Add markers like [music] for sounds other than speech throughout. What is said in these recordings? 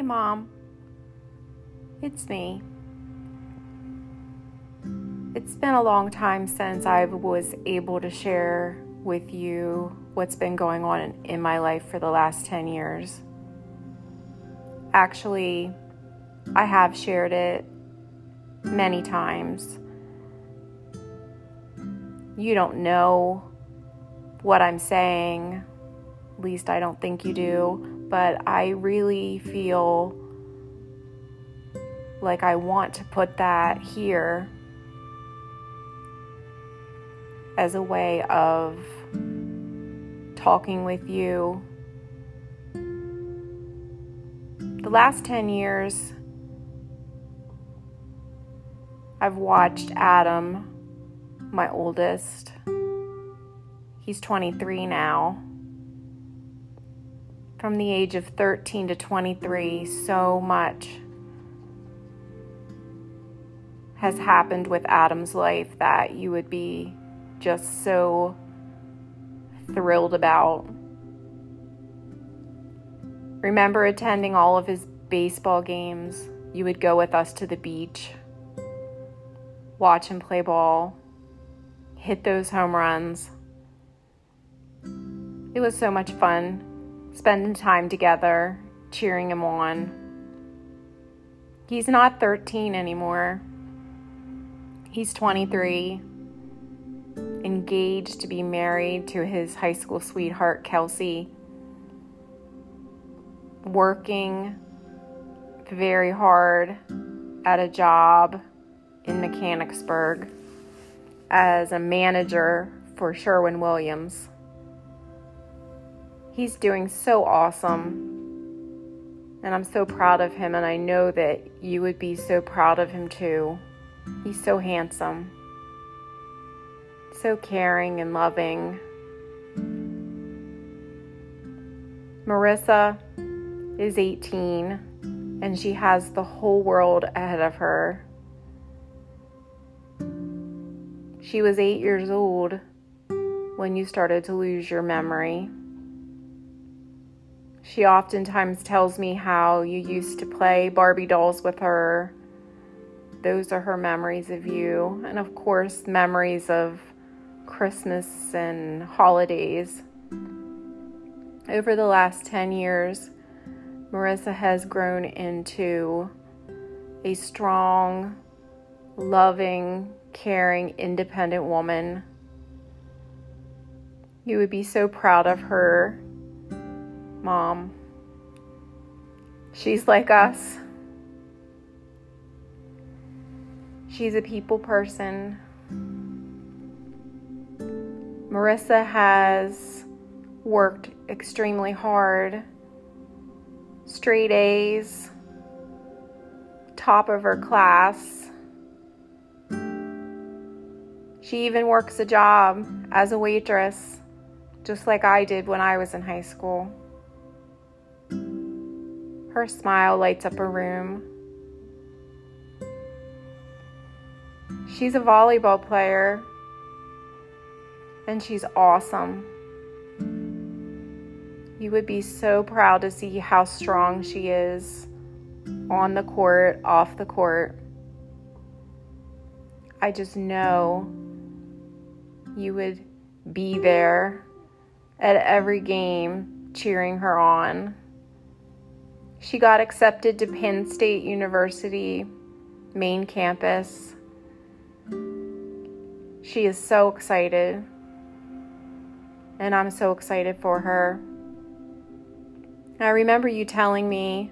Hey, Mom. It's me. It's been a long time since I was able to share with you what's been going on in, my life for the last 10 years. Actually, I have shared it many times. You don't know what I'm saying, at least I don't think you do, but I really feel like I want to put that here as a way of talking with you. The last 10 years, I've watched Adam, my oldest. He's 23 now. From the age of 13 to 23, so much has happened with Adam's life that you would be just so thrilled about. Remember attending all of his baseball games. You would go with us to the beach, watch him play ball, hit those home runs. It was so much fun spending time together, cheering him on. He's not 13 anymore. He's 23 engaged to be married to his high school sweetheart, Kelsey, working very hard at a job in Mechanicsburg as a manager for Sherwin Williams. He's doing so awesome. And I'm so proud of him, and I know that you would be so proud of him too. He's so handsome so caring and loving. Marissa is 18 and she has the whole world ahead of her. She was eight years old when you started to lose your memory. She oftentimes tells me how you used to play Barbie dolls with her. Those are her memories of you. And of course, memories of Christmas and holidays. Over the last 10 years, Marissa has grown into a strong, loving, caring, independent woman. You would be so proud of her, Mom. She's like us. She's a people person Marissa has worked extremely hard, straight A's, top of her class. She even works a job as a waitress, just like I did when I was in high school. Her smile lights up a room. She's a volleyball player and she's awesome. You would be so proud to see how strong she is on the court, off the court. I just know you would be there at every game cheering her on. She got accepted to Penn State University main campus. She is so excited and I'm so excited for her. I remember you telling me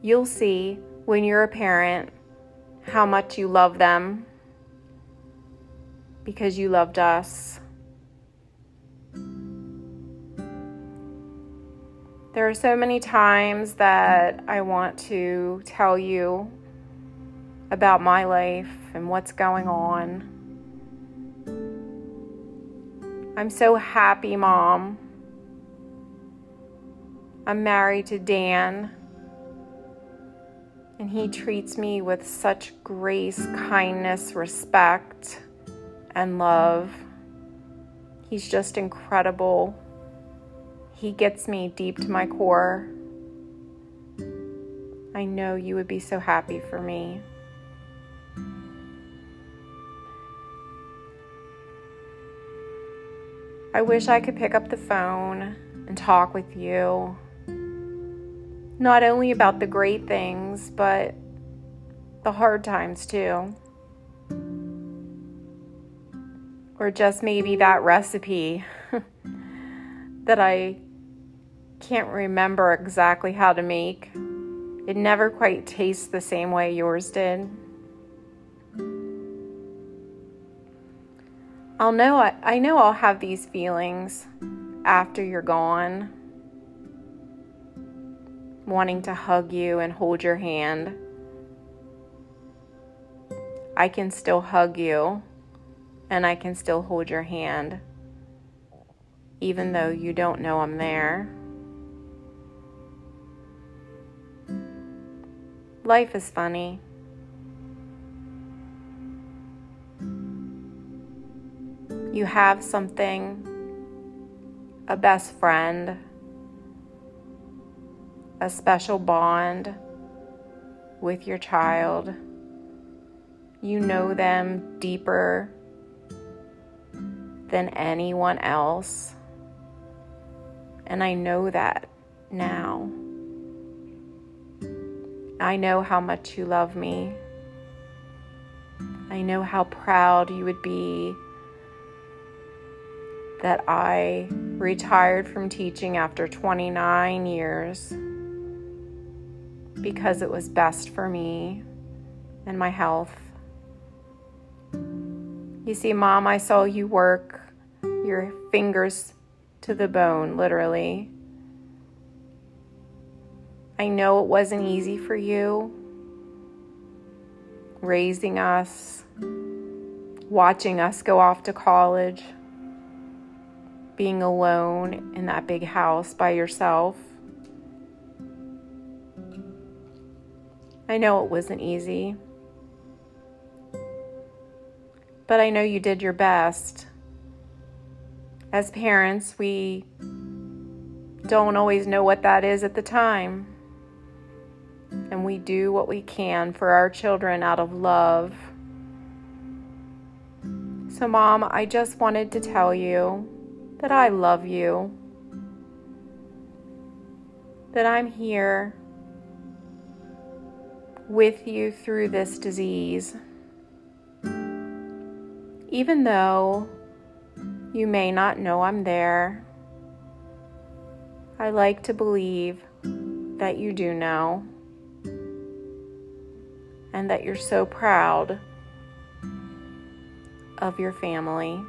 you'll see when you're a parent how much you love them because you loved us. There are so many times that I want to tell you about my life and what's going on. I'm so happy, Mom. I'm married to Dan, and he treats me with such grace, kindness, respect, and love. He's just incredible. He gets me deep to my core. I know you would be so happy for me. I wish I could pick up the phone and talk with you. Not only about the great things, but the hard times too. Or just maybe that recipe [laughs] that I can't remember exactly how to make. It never quite tastes the same way yours did. I'll know I, I know I'll have these feelings after you're gone. Wanting to hug you and hold your hand. I can still hug you and I can still hold your hand even though you don't know I'm there. Life is funny. you have something, a best friend, a special bond with your child. You know them deeper than anyone else. And I know that now. I know how much you love me. I know how proud you would be that I retired from teaching after 29 years because it was best for me and my health. You see, Mom, I saw you work your fingers to the bone, literally. I know it wasn't easy for you raising us, watching us go off to college being alone in that big house by yourself. I know it wasn't easy, but I know you did your best. As parents, we don't always know what that is at the time. And we do what we can for our children out of love. So, Mom, I just wanted to tell you that I love you, that I'm here with you through this disease. Even though you may not know I'm there, I like to believe that you do know and that you're so proud of your family.